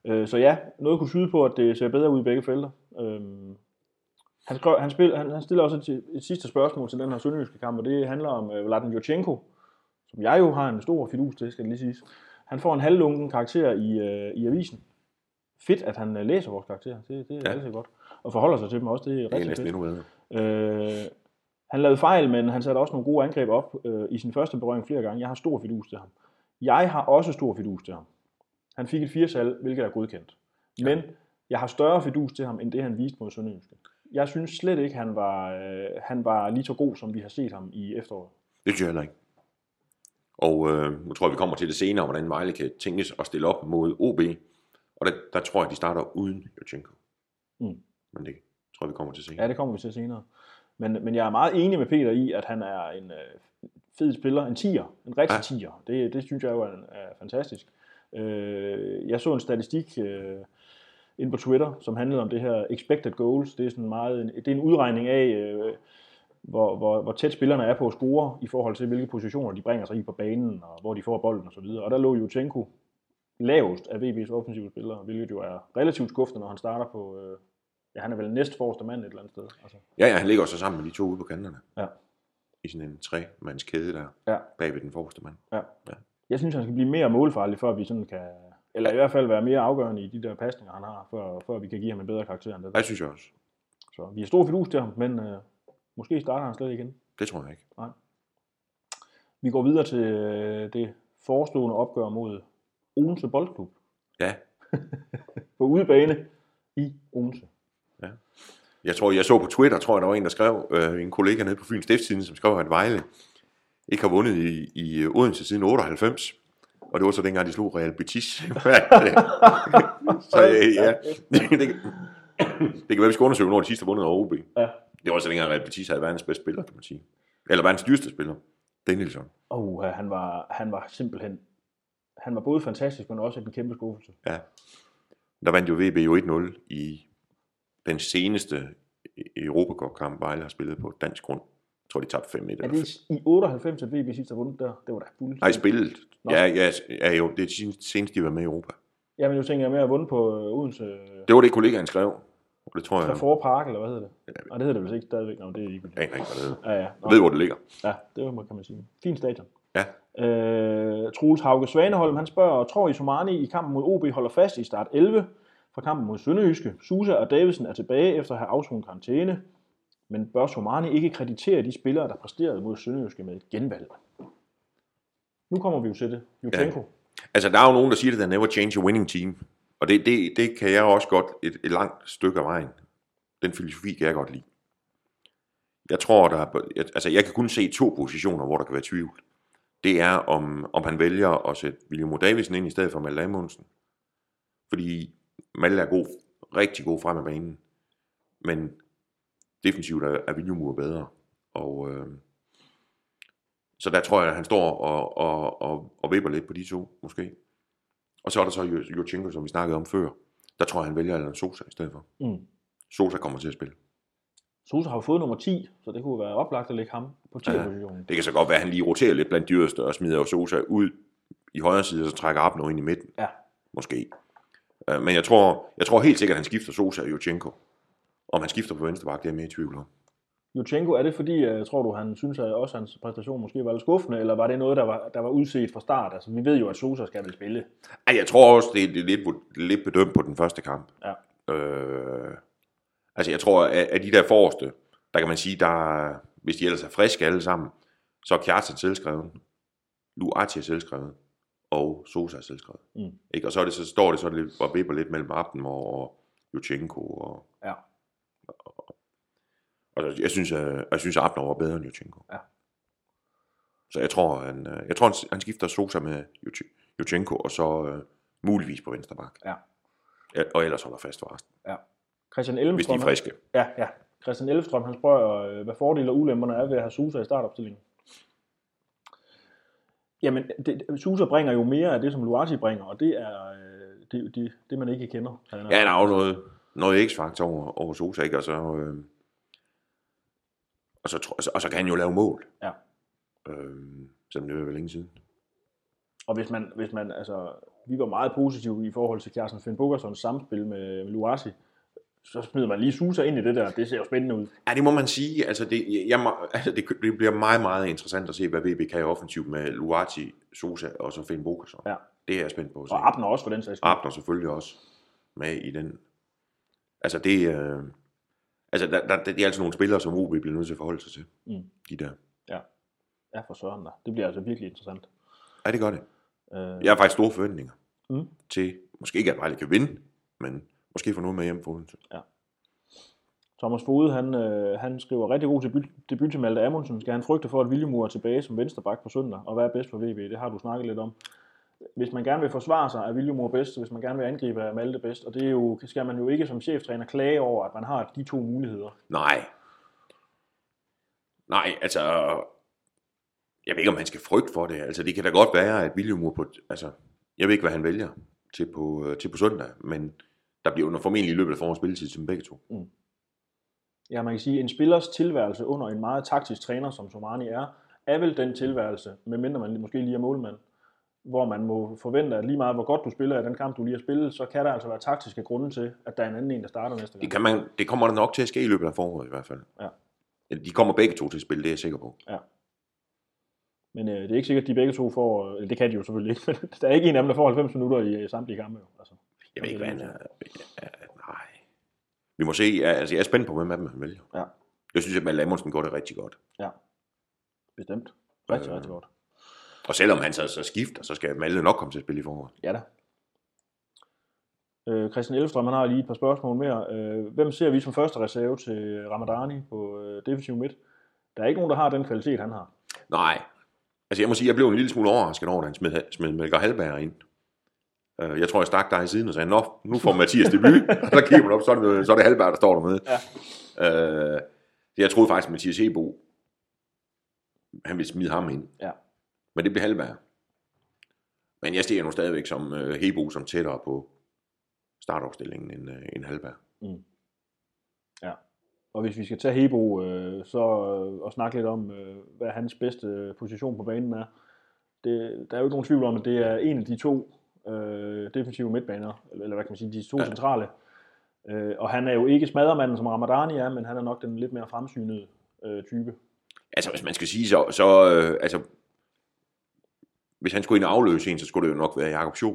Øh, så ja, noget kunne tyde på, at det ser bedre ud i begge felter. Øhm, han, skrev, han, spil, han, han stiller også et, et sidste spørgsmål til den her sønderjyske kamp, og det handler om øh, Vladen Jurchenko, som jeg jo har en stor fidus til, skal det lige siges. Han får en halvlunken karakter i, øh, i avisen. Fedt, at han øh, læser vores karakter. Det, det er Ja. ja. altid godt. Og forholder sig til dem også. Det er Det er rigtig fedt. bedre. Øh, han lavede fejl, men han satte også nogle gode angreb op øh, i sin første berøring flere gange. Jeg har stor fidus til ham. Jeg har også stor fidus til ham. Han fik et 4 hvilket er godkendt. Men jeg har større fidus til ham, end det han viste mod Sønderjyske. Jeg synes slet ikke, han var, øh, han var lige så god, som vi har set ham i efteråret. Det synes jeg heller ikke. Og øh, nu tror jeg, vi kommer til det senere, hvordan Vejle kan tænkes at stille op mod OB. Og der, der tror jeg, de starter uden Jochenko. Mm. Men det tror jeg, vi kommer til senere. Ja, det kommer vi til senere. Men, men jeg er meget enig med Peter i, at han er en øh, fed spiller, en tiger, en rigtig Ja. tiger. Det, det synes jeg jo er, er fantastisk. Øh, jeg så en statistik øh, inde på Twitter, som handlede om det her expected goals. Det er sådan meget, en, det er en udregning af, øh, hvor, hvor, hvor tæt spillerne er på at score, i forhold til hvilke positioner de bringer sig i på banen, og hvor de får bolden osv. Og, og der lå Jutsenko lavest af VB's offensive spillere, hvilket jo er relativt skuffende, når han starter på... Øh, ja, han er vel næst forreste mand et eller andet sted. Altså, Ja, ja, han ligger så sammen med de to ude på kanterne. Ja. I sådan en tre-mands kæde der, Ja. bag ved den forreste mand. Ja. Ja. Jeg synes, han skal blive mere målfarlig, før vi sådan kan... Eller i hvert fald være mere afgørende i de der pasninger, han har, før, før vi kan give ham en bedre karakter end det. Det synes jeg også. Så vi har stor fidus til ham, men øh, måske starter han slet igen. Det tror jeg ikke. Vi går videre til øh, det forestående opgør mod Odense Boldklub Ja, (laughs) på udebane i Odense. Jeg tror, jeg så på Twitter, tror jeg, der var en, der skrev, øh, en kollega nede på Fyns Stiftstiden, som skrev, at Vejle ikke har vundet i, i Odense siden 98. Og det var så dengang, de slog Real Betis. (laughs) (laughs) så øh, ja, det, det, det kan være, vi skal undersøge, når de sidste vundet over OB. Ja. Det var også dengang, Real Betis havde verdens bedste spiller, kan man sige. Eller verdens dyreste spiller. Danielsson. Oh, han var, han var simpelthen... Han var både fantastisk, men også en kæmpe skuffelse. Ja. Der vandt jo VB jo 1-0 i den seneste Europacup-kamp, Vejle har spillet på dansk grund. Jeg tror, de tabte 5-1. Er eller det i 98, at VB sidst har vundet der? Det var da fuldstændig... Nej, spillet. Nå. Ja, ja, ja, jo, det er senest, de var med i Europa. Jamen, nu tænker jeg med at vunde på øh, Odense. Det var det, kollegaen skrev. Det tror jeg. Trafor Park, eller hvad hedder det? Nej, det hedder det vist ikke stadigvæk. Nå, det er ikke. Jeg aner ikke, hvad det hedder. Ja, ja. Nå, Jeg ved, hvor det ligger. ja, det kan man sige. Fin stadion. Ja. Øh, Troels Hauge Svaneholm, han spørger, tror I Somani i kampen mod OB holder fast i start 11 fra kampen mod Sønderjyske? Susa og Davidsen er tilbage efter at have afsonet karantæne, men bør Somani ikke kreditere de spillere, der præsterede mod Sønderjyske med et genvalg? Nu kommer vi jo til det. Jutenko. Ja. Altså, der er jo nogen, der siger, at der never change a winning team. Og det, det, det kan jeg også godt et, et langt stykke af vejen. Den filosofi kan jeg godt lide. Jeg tror, der er, altså jeg kan kun se to positioner, hvor der kan være tvivl. Det er, om, om han vælger at sætte William Davidsen ind i stedet for Malte Amundsen. Fordi Malte er god, rigtig god frem af banen. Men defensivt er, er William bedre. Og, øh, så der tror jeg, at han står og, og, og, og vipper lidt på de to, måske. Og så er der så Jurchenko, som vi snakkede om før. Der tror jeg, han vælger Alan Sosa i stedet for. Mm. Sosa kommer til at spille. Sosa har jo fået nummer 10, så det kunne være oplagt at lægge ham på 10-positionen. Det kan så godt være, at han lige roterer lidt blandt dyreste og smider Sosa ud i højre side, og så trækker op noget ind i midten. Ja. Måske. Øh, Men jeg tror, jeg tror helt sikkert, at han skifter Sosa og Jurchenko. Om han skifter på venstre bak, det er jeg mere i tvivl om. Jutsenko, er det fordi, øh, tror du, han synes, at også hans præstation måske var lidt skuffende, eller var det noget, der var, der var udset fra start? Altså, vi ved jo, at Sosa skal vel spille. Ej, jeg tror også, det er det er lidt, lidt bedømt på den første kamp. Ja. Øh, altså, jeg tror, at, at de der forreste, der kan man sige, der, hvis de ellers er friske alle sammen, så er Kjartan selvskrevet, Luati er selvskrevet, og Sosa er selvskrevet. Mm. Ikke? Og så, er det, så står det så lidt, og vipper lidt mellem Abdenmor og Jutsenko. Og, Ja. og jeg synes, at, jeg synes, at var bedre end Jutsenko. Ja. Så jeg tror, han, øh, jeg tror, han, han skifter Sosa med Jut- Jutsenko, og så øh, muligvis på venstre bak. Ja. Ja, og ellers holder fast for resten, Christian hvis de Elmstrøm, er friske. ja, ja. Christian Elmstrøm, han spørger, øh, hvad fordele og ulemperne er ved at have Sosa i startopstillingen. Jamen, det, Sosa bringer jo mere af det, som Luati bringer, og det er øh, det, det, det, man ikke kender. Han er- Ja, der er jo noget, noget x-faktor over, over Sosa, ikke? Og så, øh, og, så, og, så, og så kan han jo lave mål. Ja. Øh, selvom det er vel længe siden. Og hvis man, hvis man, altså, vi var meget positive i forhold til Kjærsen Finn Bogersons samspil med, med Luati, så smider man lige Susa ind i det der. Det ser jo spændende ud. Ja, det må man sige. Altså, det, jeg, må- altså, det, det bliver meget, meget interessant at se, hvad VB kan i offensivt med Luati, Sosa og så Finn Bogerson. Ja. Det er jeg spændt på at se. Og Abner også for den sags skyld. Abner selvfølgelig også med i den. Altså, det, øh, altså der, der, det er altså nogle spillere, som OB bliver nødt til at forholde sig til. Mm. De der. Ja, for søren da. Det bliver altså virkelig interessant. Ja, det gør det. Øh, Jeg har faktisk store forventninger Mm. til, måske ikke at Vejle kan vinde, men måske få noget med hjem for Odense. Thomas Fode, han, øh, han skriver rigtig god debut, debut til Malte Amundsen. Skal han frygte for, at Viljemur er tilbage som venstreback på søndag, og hvad er bedst for VB? Det har du snakket lidt om. Hvis man gerne vil forsvare sig, er Viljemur bedst, og hvis man gerne vil angribe, er Malte bedst. Og det er jo, skal man jo ikke som cheftræner klage over, at man har de to muligheder. Nej. Nej, altså... Jeg ved ikke, om han skal frygte for det. Altså, det kan da godt være, at William på... Altså, jeg ved ikke, hvad han vælger til på, øh, til på søndag, men der bliver jo formentlig i løbet af forårets spilletid til begge to. Ja, man kan sige, at en spillers tilværelse under en meget taktisk træner, som Somani er, er vel den tilværelse, medmindre man måske lige er målmand, hvor man må forvente, at lige meget hvor godt du spiller i den kamp, du lige har spillet, så kan der altså være taktiske grunde til, at der er en anden en, der starter næste Det, gang. kan man, det kommer der nok til at ske i løbet af foråret i hvert fald. Ja. De kommer begge to til at spille, det er jeg sikker på. Men øh, det er ikke sikkert, at de begge to får, eller det kan de jo selvfølgelig ikke, (laughs) men der er ikke en af dem, der får 90 minutter i øh, samtlige kampe. Jo. Altså, Jeg ved ikke, hvad han er. Ja, nej. Vi må se. Ja, altså, jeg er spændt på, hvem af dem han vælger. Ja. Jeg synes, at Malte Amundsen går det rigtig godt. bestemt. Rigtig, Øh. rigtig godt. Og selvom han så, så skifter, så skal Malte nok komme til at spille i foråret. Ja da. Øh, Christian Elfstrøm, han har lige et par spørgsmål mere. Øh, hvem ser vi som første reserve til Ramadani på øh, defensiv midt? Der er ikke nogen, der har den kvalitet, han har. Nej. Altså jeg må sige, jeg blev en lille smule overrasket over, at han smed, smed Melker Halberg ind. Øh, Jeg tror, jeg stak dig i siden og sagde, Nå, nu får Mathias debut. og så kigger man op, så er det, så er det Halberg, der står dernede. Ja. Øh, jeg troede faktisk, at Mathias Hebo, han ville smide ham ind. Ja. Men det blev Halberg. Men jeg stiger nu stadigvæk som uh, Hebo som tættere på startopstillingen end, uh, end Halberg. Og hvis vi skal tage Hebo, øh, så øh, og snakke lidt om, øh, hvad hans bedste øh, position på banen er. Det, der er jo ikke nogen tvivl om, at det er en af de to øh, defensive midtbaner, eller, hvad kan man sige, de to Ja. centrale. Øh, og han er jo ikke smadremanden, som Ramadani er, men han er nok den lidt mere fremsynede øh, type. Altså, hvis man skal sige, så, så øh, altså, hvis han skulle ind og afløse en, så skulle det jo nok være Jakob Schoop.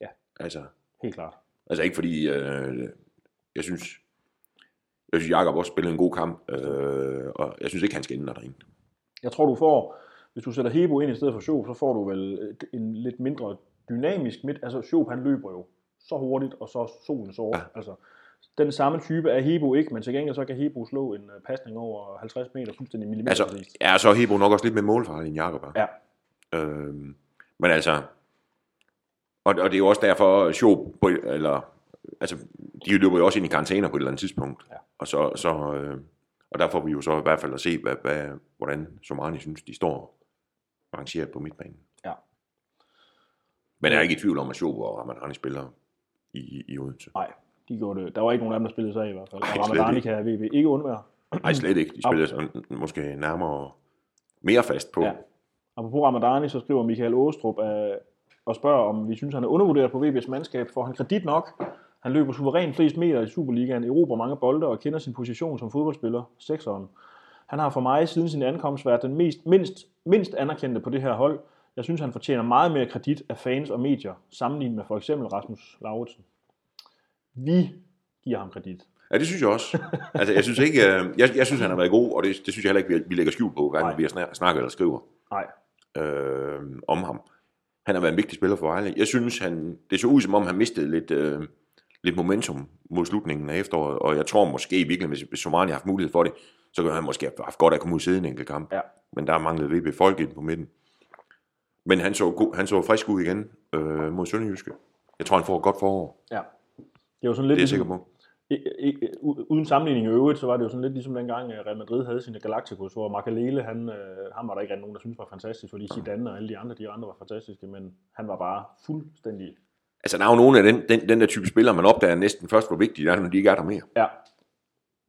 Ja. Altså, Helt klart. altså ikke fordi, øh, jeg synes, jeg synes, Jakob også spillede en god kamp, øh, og jeg synes ikke, han skal ændre derinde. Jeg tror, du får, hvis du sætter Hebo ind i stedet for Schoop, så får du vel et- en lidt mindre dynamisk midt. Altså Schoop, han løber jo så hurtigt, og så solen så ja. Altså, den samme type er Hebo ikke, men til gengæld så kan Hebo slå en øh, pasning over 50 meter fuldstændig millimeter. Altså, ja, så er Hebo nok også lidt med målfarlig end Jakob er. Ja. Øhm, men altså, og, og det er jo også derfor, Schoop, eller, altså, de løber jo også ind i karantæner på et eller andet tidspunkt. Ja. Og, så, så, øh, og der får vi jo så i hvert fald at se, hvad, hvad, hvordan Somani synes, de står rangeret på midtbanen. Ja. Men jeg er ikke i tvivl om, at Schoop og Ramadani spiller i, i Odense. Nej, de gjorde det. Der var ikke nogen af dem, der spillede sig i hvert fald. Slet Ramadani kan VB ikke undvære. Nej, slet ikke. De spiller sådan, måske nærmere mere fast på. Ja. Apropos Ramadani, så skriver Michael Åstrup øh, og spørger, om vi synes, han er undervurderet på VB's mandskab. Får han kredit nok? Han løber suverænt flest meter i Superligaen, erobrer mange bolde og kender sin position som fodboldspiller, sekseren. Han har for mig siden sin ankomst været den mest, mindst, mindst anerkendte på det her hold. Jeg synes, han fortjener meget mere kredit af fans og medier, sammenlignet med for eksempel Rasmus Lauritsen. Vi giver ham kredit. Ja, det synes jeg også. (laughs) altså, jeg synes ikke, øh, jeg, jeg synes, han har været god, og det, det synes jeg heller ikke, vi, vi lægger skjul på, hverken Nej. vi har snak- snakket eller skriver Nej, øh, om ham. Han har været en vigtig spiller for Vejle. Jeg synes, han, det så ud som om, han mistede lidt, øh, lidt momentum mod slutningen af efteråret, og jeg tror måske i virkeligheden, hvis, Somani har haft mulighed for det, så kunne han måske have haft godt at komme ud og sidde en enkelt kamp. Ja. Men der manglede VB folk ind på midten. Men han så, god, han så frisk ud igen øh, mod Sønderjyske. Jeg tror, han får et godt forår. ja. Det er jo sådan lidt Det er jeg ligesom- sikker på. I- uden sammenligning i øvrigt, så var det jo sådan lidt ligesom dengang øh, Real Madrid havde sine Galacticos, hvor Makalele, han, øh, han var der ikke rigtig nogen, der syntes var fantastisk, fordi Zidane og alle de andre, de andre var fantastiske, men han var bare fuldstændig... Altså, der er jo nogle af den, den, den der type spillere, man opdager næsten først, hvor vigtige de er, når de ikke er der mere. Ja,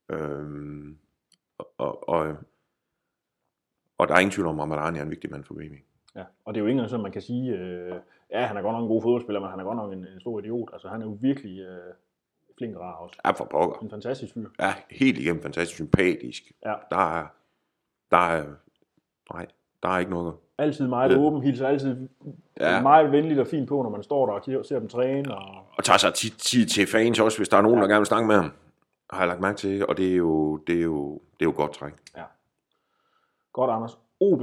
Øhm, og, og, og der er ingen tvivl om, at Ramadani er en vigtig mand for VB. ja. Og det er jo ikke engang sådan, man kan sige, øh, ja, han er godt nok en god fodboldspiller, men han er godt nok en, en stor idiot. Altså, han er jo virkelig øh, flink og rar også. Er for pokker. En fantastisk fyr. Er helt igennem fantastisk sympatisk. Ja. Der er, der er, nej, der er ikke noget. Altid meget Ja. åben, hilser altid Ja. ja. meget venligt og fint på, når man står der og ser dem træne. Og, Og tager sig tit tid til fans også, hvis der er nogen, Ja. der gerne vil snakke med ham. Har jeg lagt mærke til, og det er jo, det er jo, det er jo godt træk. Godt, Anders. OB.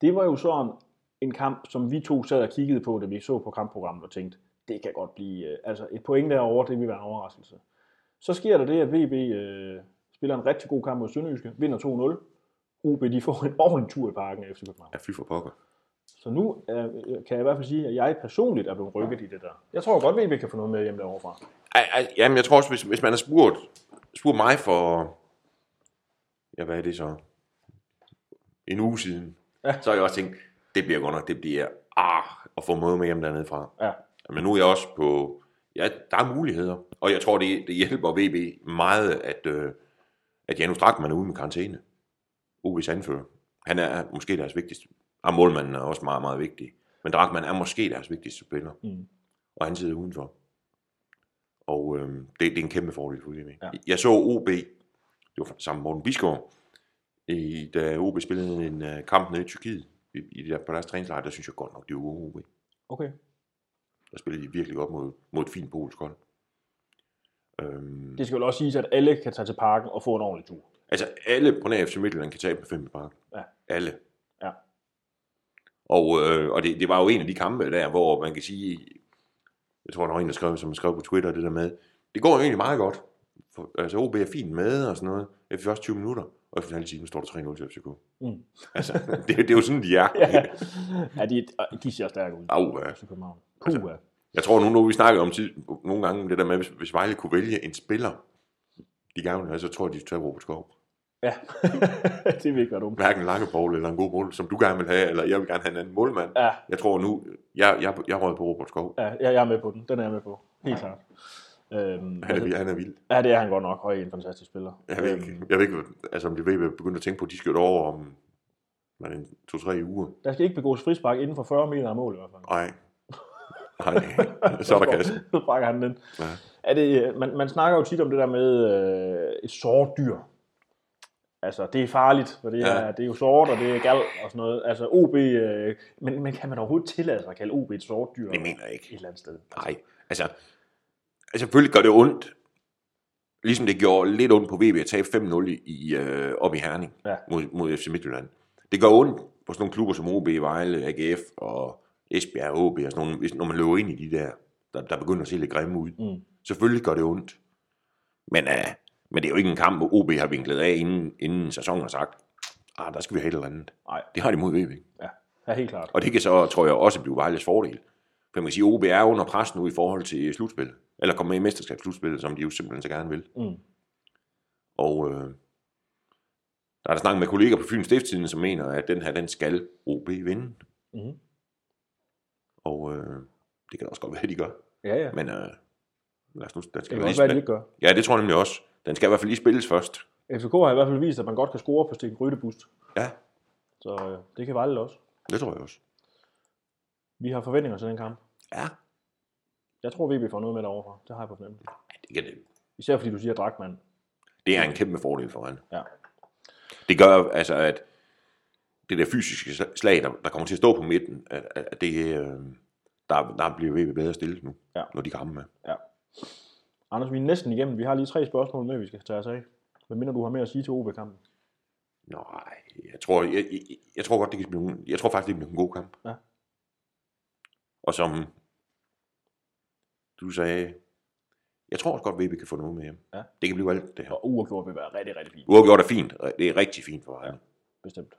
Det var jo sådan en kamp, som vi to sad og kiggede på, da vi så på kampprogrammet og tænkte, det kan godt blive, øh, altså et point derovre, det vil være en overraskelse. Så sker der det, at VB øh, spiller en rigtig god kamp mod Sønderjyske, vinder 2-0. OB, de får en ordentlig tur i parken af FC København. Ja, fy for pokker. Så nu øh, kan jeg i hvert fald sige, at jeg personligt er blevet rykket i det der. Jeg tror godt, VB kan få noget med hjem derovre fra. Jamen, jeg tror også, hvis, hvis man har spurgt, spurgt mig for, ja, hvad er det så, en uge siden, Ja. så har jeg også tænkt, det bliver godt nok, det bliver, ah, at få noget med hjem dernede fra. Ja, Men nu er jeg også på, ja, der er muligheder, og jeg tror, det, det hjælper VB meget, at, øh, at Janus Drakman er ude med karantæne. OB's anfører. Han er måske deres vigtigste, og målmanden er også meget, meget vigtig. Men Drakman er måske deres vigtigste spiller, mm. og han sidder udenfor. Og øh, det, det er en kæmpe fordel for VB. Ja. Jeg så OB, det var sammen med Morten Bisgaard, i, da OB spillede en uh, kamp nede i Tyrkiet, i, i der, på deres træningslejr, der synes jeg godt nok, det var OB. okay. Der spillede de virkelig godt mod, mod et fint polsk hold. Øhm, Det skal jo også siges, at alle kan tage til parken og få en ordentlig tur. Altså alle på nær FC Midtjylland kan tabe med fem i parken. Ja. Alle. Ja. Og, øh, og det, det var jo en af de kampe der, hvor man kan sige, jeg tror, der var en, der skrev, som skrev på Twitter det der med, det går jo egentlig meget godt. For, altså OB er fint med og sådan noget, efter første 20 minutter, og efter en halv time står der 3-0 til FCK. Mm. Altså, det, det er jo sådan, de er. (laughs) Ja, ja de, de ser stærke ud. Au, ja. København. Puh, ja. Jeg tror nu, når vi snakker om tid, nogle gange det der med, hvis, hvis Vejle kunne vælge en spiller, de gerne så tror jeg, de tager Robert Skov. Ja. (laughs) det vil ikke være dumt. Hverken Langeborg eller en god mål, som du gerne vil have, eller jeg vil gerne have en anden målmand. Ja, Jeg tror nu, jeg, jeg, jeg rød på Robert Skov. ja, jeg jeg er med på den. Den er jeg med på. Helt klart. Øhm, Han er, han er vild. ja, det er han godt nok, og er en fantastisk spiller. Jeg ved ikke, jeg ved ikke altså om det ved, jeg begynder at tænke på, at de skal over om to-tre uger. Der skal ikke begås frispark inden for 40 meter af mål i hvert fald. Nej. Nej, så er der kasse. (laughs) Så brækker han den. Ja. Er det, man, man snakker jo tit om det der med øh, et sort dyr. Altså, det er farligt, for det er, Ja. det er jo sort, og det er gal og sådan noget. Altså, OB, øh, men, men kan man overhovedet tillade sig at kalde OB et sort dyr? Det mener jeg ikke. Et eller andet sted. Nej, altså, altså selvfølgelig gør det ondt, ligesom det gjorde lidt ondt på VB at tabe 5-0 i, øh, op i Herning Ja. mod, mod FC Midtjylland. Det gør ondt på sådan nogle klubber som OB, Vejle, AGF og Esbjerg OB og sådan nogle, hvis, når man løber ind i de der, der, der begynder at se lidt grimme ud. Mm. Selvfølgelig gør det ondt. Men, uh, men det er jo ikke en kamp, hvor OB har vinklet af, inden, inden sæsonen har sagt, ah, der skal vi have et eller andet. Nej, Det har de mod VB. ja, ja, helt klart. Og det kan så, tror jeg, også blive Vejles fordel. For man kan sige, at OB er under pres nu i forhold til slutspil. Eller komme med i mesterskabsslutspillet, som de jo simpelthen så gerne vil. Mm. Og øh, der er der snakket med kolleger på Fyns Stiftstiden, som mener, at den her, den skal OB vinde. Mm. Og øh, det kan da også godt være, at de gør. Ja, ja. Men øh, lad os nu, Det skal kan lige også være, at de gør. Ja, det tror jeg nemlig også. Den skal i hvert fald lige spilles først. FCK har i hvert fald vist, at man godt kan score på Sten Grydebust. Ja, Så øh, det kan Vejle også. det tror jeg også. Vi har forventninger til den kamp. Ja, Jeg tror, VB får noget med derovre. Det har jeg på fornemmelse. det, kan det. Især fordi du siger Drakman. det er en kæmpe fordel for han. Ja. Det gør altså, at det der fysiske slag, der, der kommer til at stå på midten, at, at det, øh, der, der bliver VB bedre stillet nu, Ja. når de kommer med. Ja. Anders, vi er næsten igennem. Vi har lige tre spørgsmål med, vi skal tage os af. Hvad mindre du har mere at sige til OB-kampen? Nej, jeg tror, jeg, jeg, jeg tror godt, det kan blive, en- jeg tror faktisk, det kan blive en god kamp. Ja. Og som du sagde, jeg tror også godt, VB kan få noget med hjem. Ja. Det kan blive alt det her. Og uafgjort vil være rigtig, rigtig fint. Uafgjort er fint. Det er rigtig fint for Vejle. Bestemt.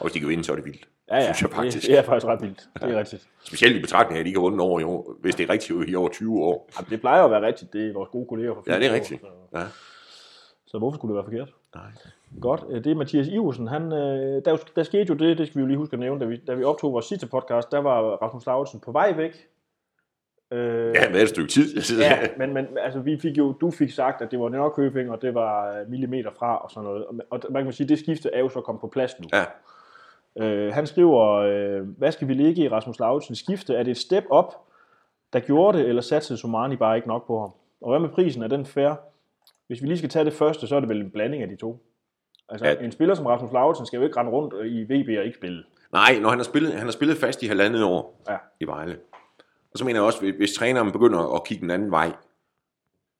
Og hvis de kan vinde, så er det vildt. Ja, ja. Synes jeg faktisk. Det, det er faktisk ret vildt. Det er rigtigt. Specielt i betragtning af, at de ikke har vundet over i år, hvis det er rigtigt i over 20 år. Jamen, det plejer at være rigtigt. Det er vores gode kolleger fra Ja, det er rigtigt. Så, Ja. så hvorfor skulle det være forkert? Nej. Godt. Øh, Det er Mathias Iversen. Han, øh, der, der skete jo det, det skal vi jo lige huske at nævne, da vi, da vi optog vores sidste podcast, der var Rasmus Lauritsen på vej væk. Øh, Ja, hvad et stykke tid? Ja, men, men altså, vi fik jo, du fik sagt, at det var Nørrekøbing, og det var øh, millimeter fra og sådan noget. Og, og man kan sige, at det skifte er jo så kommet på plads nu. Ja, Øh, han skriver, øh, hvad skal vi ligge i Rasmus Lauritsens skifte? Er det et step up, der gjorde det, eller satsede Somani bare ikke nok på ham? Og hvad med prisen? Er den fair? Hvis vi lige skal tage det første, så er det vel en blanding af de to. Altså, Ja. en spiller som Rasmus Lauritsen skal jo ikke rende rundt i VB og ikke spille. Nej, når han har spillet, han har spillet fast i halvandet år Ja. i Vejle. Og så mener jeg også, hvis, træneren begynder at kigge den anden vej,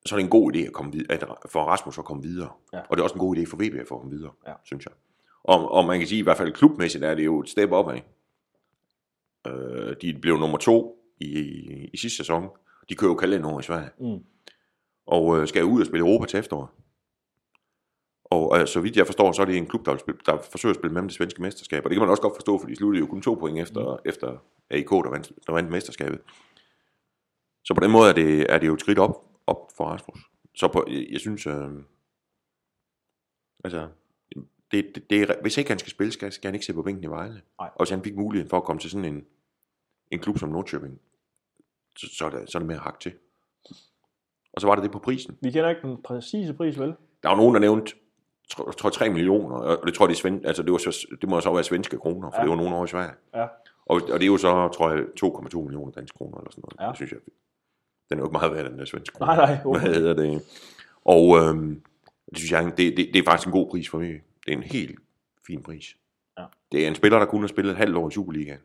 så er det en god idé at komme videre, for Rasmus at komme videre. Ja. Og det er også en god idé for VB at få ham videre, Ja. synes jeg. Og, og man kan sige, i hvert fald klubmæssigt er det jo et step op af. Øh, de blev nummer to i, i, i sidste sæson. De kører jo kalender over i Sverige. Mm. og øh, skal ud og spille Europa til efterår. Og øh, så vidt jeg forstår, så er det en klub, der, spille, der forsøger at spille med om det svenske mesterskab. Og det kan man også godt forstå, for de sluttede jo kun to point efter, mm. efter AIK, der vandt, der vandt mesterskabet. Så på den måde er det, er det jo et skridt op, op for Rasmus. Så på, jeg, jeg synes, øh, altså, det, det, det, er- hvis ikke han skal spille, skal, skal han ikke se på bænken i Vejle. Nej. Og hvis han fik muligheden for at komme til sådan en, en klub som Nordkjøbing, så, så, er det, så er det mere hak til. Og så var det det på prisen. Vi kender ikke den præcise pris, vel? Der var nogen, der nævnte, tror, tror 3 millioner, og det tror jeg, det, sven, altså det, var så, det må så være svenske kroner, for Ja. det var nogen over i Sverige. Ja. Og, og det er jo så, tror jeg, 2,2 millioner danske kroner, eller sådan noget. Ja. Det synes jeg, den er jo ikke meget værd, den der svenske kroner. Nej, nej. Hvad hedder det? Og øhm, det synes jeg, det, det, det er faktisk en god pris for mig. Det er en helt fin pris. Ja. Det er en spiller, der kun har spillet et halvt år i Superligaen.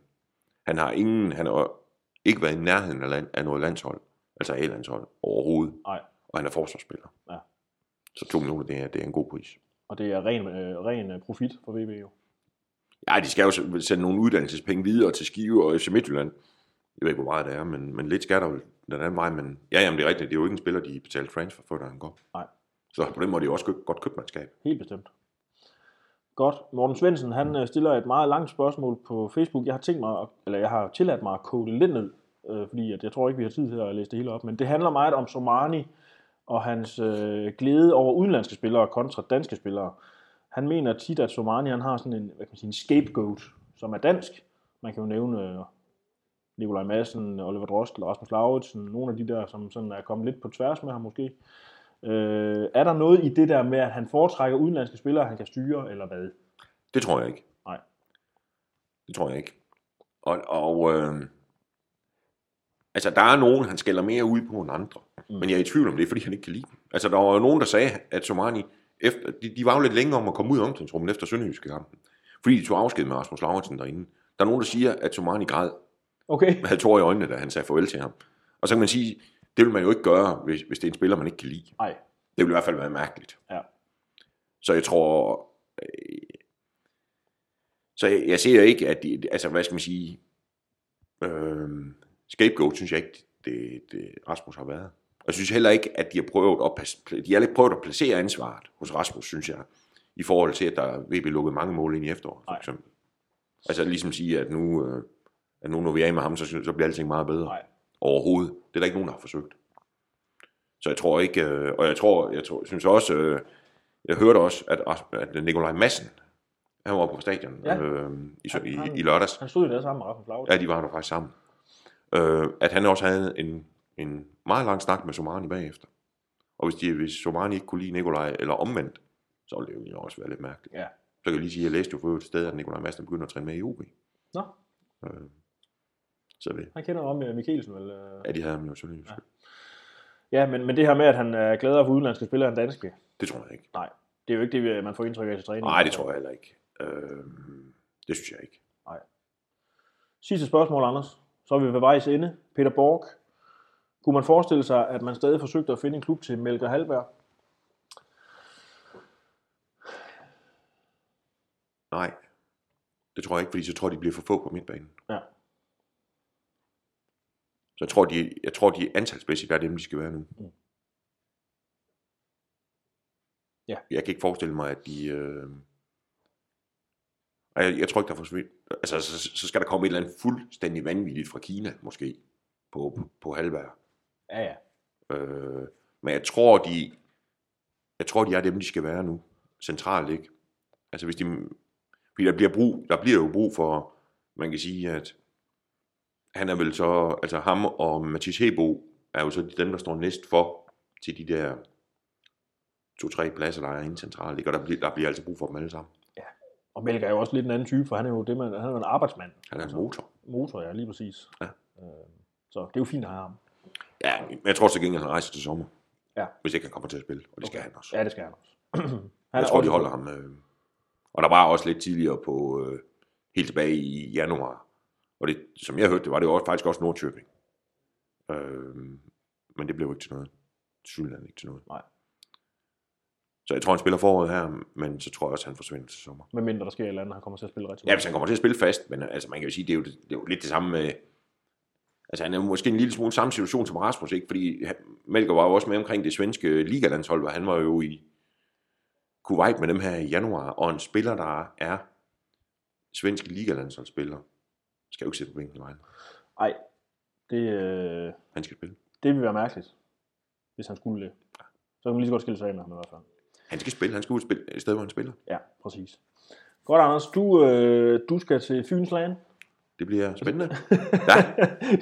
Han har ingen, han har ikke været i nærheden af, land, af noget landshold, altså A-landshold overhovedet. Nej. Og han er forsvarsspiller. Ja. Så 2 millioner, det er, det er en god pris. Og det er ren, øh, ren øh, profit for VB jo. Ja, de skal jo sende nogle uddannelsespenge videre til Skive og FC Midtjylland. Jeg ved ikke, hvor meget det er, men, men lidt skal der jo den anden vej. Men ja, jamen, det er rigtigt. Det er jo ikke en spiller, de betaler transfer for, da han går. Nej. Så på den måde er det jo også godt købmandskab. Helt bestemt. Godt. Morten Svendsen, han øh, stiller et meget langt spørgsmål på Facebook. Jeg har tænkt mig, eller jeg har tilladt mig at kode lidt ned, øh, fordi at jeg tror ikke, vi har tid til at læse det hele op. Men det handler meget om Somani og hans øh, glæde over udenlandske spillere kontra danske spillere. Han mener tit, at Somani han har sådan en, hvad kan man sige, en scapegoat, som er dansk. Man kan jo nævne øh, Nikolaj Madsen, Oliver Drostel, Rasmus Lauritsen, nogle af de der, som sådan er kommet lidt på tværs med ham måske. Øh, er der noget i det der med, at han foretrækker udenlandske spillere, han kan styre, eller hvad? Det tror jeg ikke. Nej. Det tror jeg ikke. Og, og øh, Altså, der er nogen, han skælder mere ud på end andre. Mm. Men jeg er i tvivl om det, fordi han ikke kan lide dem. Altså, der var jo nogen, der sagde, at Somani, efter, de, de var jo lidt længere om at komme ud af omklædningsrummet efter Sønderjyske kampen. Fordi de tog afsked med Rasmus Lauritsen derinde. Der er nogen, der siger, at Somani græd. Okay. Havde tår i øjnene, da han sagde farvel til ham. Og så kan man sige, det vil man jo ikke gøre, hvis, hvis det er en spiller, man ikke kan lide. Nej. Det vil i hvert fald være mærkeligt. Ja. Så jeg tror... Øh, så jeg, jeg ser ikke, at de, altså hvad skal man sige, øh, scapegoat synes jeg ikke, det, det Rasmus har været. Og jeg synes heller ikke, at de har prøvet at, de har ikke prøvet at placere ansvaret hos Rasmus, synes jeg, i forhold til, at der vil blive lukket mange mål ind i efteråret, for Nej. eksempel. Altså ligesom sige, at nu, øh, at nu når vi er med ham, så, så bliver alting meget bedre. Nej. Overhovedet. Det er der ikke nogen, der har forsøgt. Så jeg tror ikke, øh, og jeg tror, jeg tror, synes også, øh, jeg hørte også, at, at Nikolaj Madsen, han var på stadion Ja. øh, i, sø- i, Han- i lørdags. Han stod jo der sammen med Rasmus Lauritsen. Ja, de var der faktisk sammen. Øh, at han også havde en, en meget lang snak med Somani bagefter. Og hvis, de, hvis Somani ikke kunne lide Nikolaj, eller omvendt, så ville det jo også være lidt mærkeligt. Ja. Så kan jeg lige sige, at jeg læste jo for et sted, at Nikolaj Madsen begynder at træne med i OB. Nå, Øh, så det, han kender om med Mikkelsen, vel? øh. ja, de havde ham jo sådan. Ja. Ja, men, men det her med, at han er gladere for udenlandske spillere end danske, Det tror jeg ikke. nej. Det er jo ikke det, man får indtryk af til træning. Nej, det tror jeg heller ikke. Øh, det synes jeg ikke. Sidste spørgsmål, Anders. Så er vi ved vejs ende. Peter Borg. Kunne man forestille sig, at man stadig forsøgte at finde en klub til Melker Halberg? Nej, det tror jeg ikke, fordi så tror de bliver for få på midtbanen. Ja. Så jeg tror, de, jeg tror, de antalsmæssigt er dem, de skal være nu. Mm. Ja. Jeg kan ikke forestille mig, at de... Øh... Jeg, jeg tror ikke, der forsvinder... Altså, så, så skal der komme et eller andet fuldstændig vanvittigt fra Kina, måske, på, på, på Halberg. Ja, ja. Øh, men jeg tror, de, jeg tror, de er dem, de skal være nu. Centralt, ikke? Altså, hvis de, fordi der bliver, brug, der bliver jo brug for, man kan sige, at han er vel så, altså ham og Mathis Hebo er jo så dem, der står næst for til de der to-tre pladser, der er inde centralt, ikke? Og der bliver, der bliver altså brug for dem alle sammen. Og Melker er jo også lidt en anden type, for han er jo, det, man, han er jo en arbejdsmand. Han er en motor. Motor, ja, lige præcis. Ja. Øh, så det er jo fint at have ham. Ja, men jeg tror så gengæld, han rejser til sommer. Ja. Hvis ikke han kommer til at spille, og det skal han også. Ja, det skal han også. (clears throat) han Jeg tror, også- de holder ham. Øh, og der var også lidt tidligere på, øh, helt tilbage i januar. Og det, som jeg hørte, det var det også, faktisk også Nordkøbing. Øh, men det blev ikke til noget. Sydland ikke til noget. Nej. Så jeg tror, han spiller foråret her, men så tror jeg også, han forsvinder til sommer. Med mindre der sker et eller andet, han kommer til at spille rigtig Ja, hvis han kommer til at spille fast, men altså, man kan jo sige, det er jo, det, er jo lidt det samme med... Altså, han er måske en lille smule samme situation som Rasmus, ikke? Fordi Melker var jo også med omkring det svenske ligalandshold, hvor han var jo i Kuwait med dem her i januar, og en spiller, der er svensk ligalandsholdsspiller, skal jo ikke sætte på bænken i vejen. Nej, det, øh, Han skal spille. det vil være mærkeligt, hvis han skulle det. Så kan man lige så godt skille sig af med ham i hvert fald. Han skal spille, han skal ud spille et sted, hvor han spiller. Ja, præcis. Godt, Anders. Du, øh, du skal til Fyns Land. Det bliver spændende. (laughs) Ja,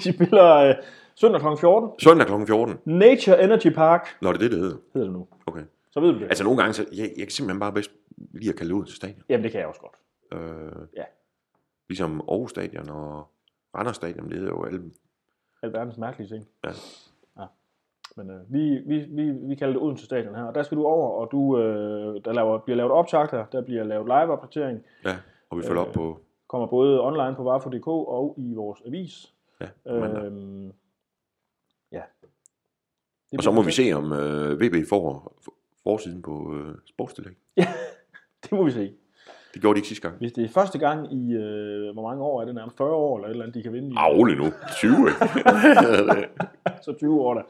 De spiller øh, søndag kl. 14. søndag kl. 14. Nature Energy Park Når det er det, det hedder. hedder det nu. Okay. Så ved du det. Altså nogle gange, så, jeg, jeg kan simpelthen bare bedst lige at kalde det ud til stadion. Jamen, det kan jeg også godt. Øh, Ja. Ligesom Aarhus Stadion og Randers Stadion, det hedder jo alle. Alverdens mærkelige ting. Ja. ja. Men øh, vi, vi, vi, vi kalder det Odense Stadion her, og der skal du over, og du, øh, der laver, bliver lavet optag der, bliver lavet live-opdatering, Ja, og vi følger Øh, op på, kommer både online på varfo.dk og i vores avis. ja, mandag. Øhm, ja. Det Og så må vi se, om øh, VB får for- forsiden på øh, sportstillæg. (laughs) Det må vi se. Det gjorde de ikke sidste gang. Hvis det er første gang i, øh, hvor mange år er det nærmest 40 år, eller et eller andet, de kan vinde i, Ah, rolig nu. 20, ikke? (laughs) så 20 år der,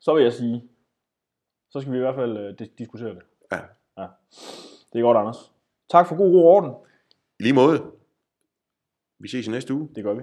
så vil jeg sige, så skal vi i hvert fald øh, dis- diskutere det. ja. Det er godt, Anders. Tak for god ro og orden. I lige måde. Vi ses i næste uge. Det gør vi.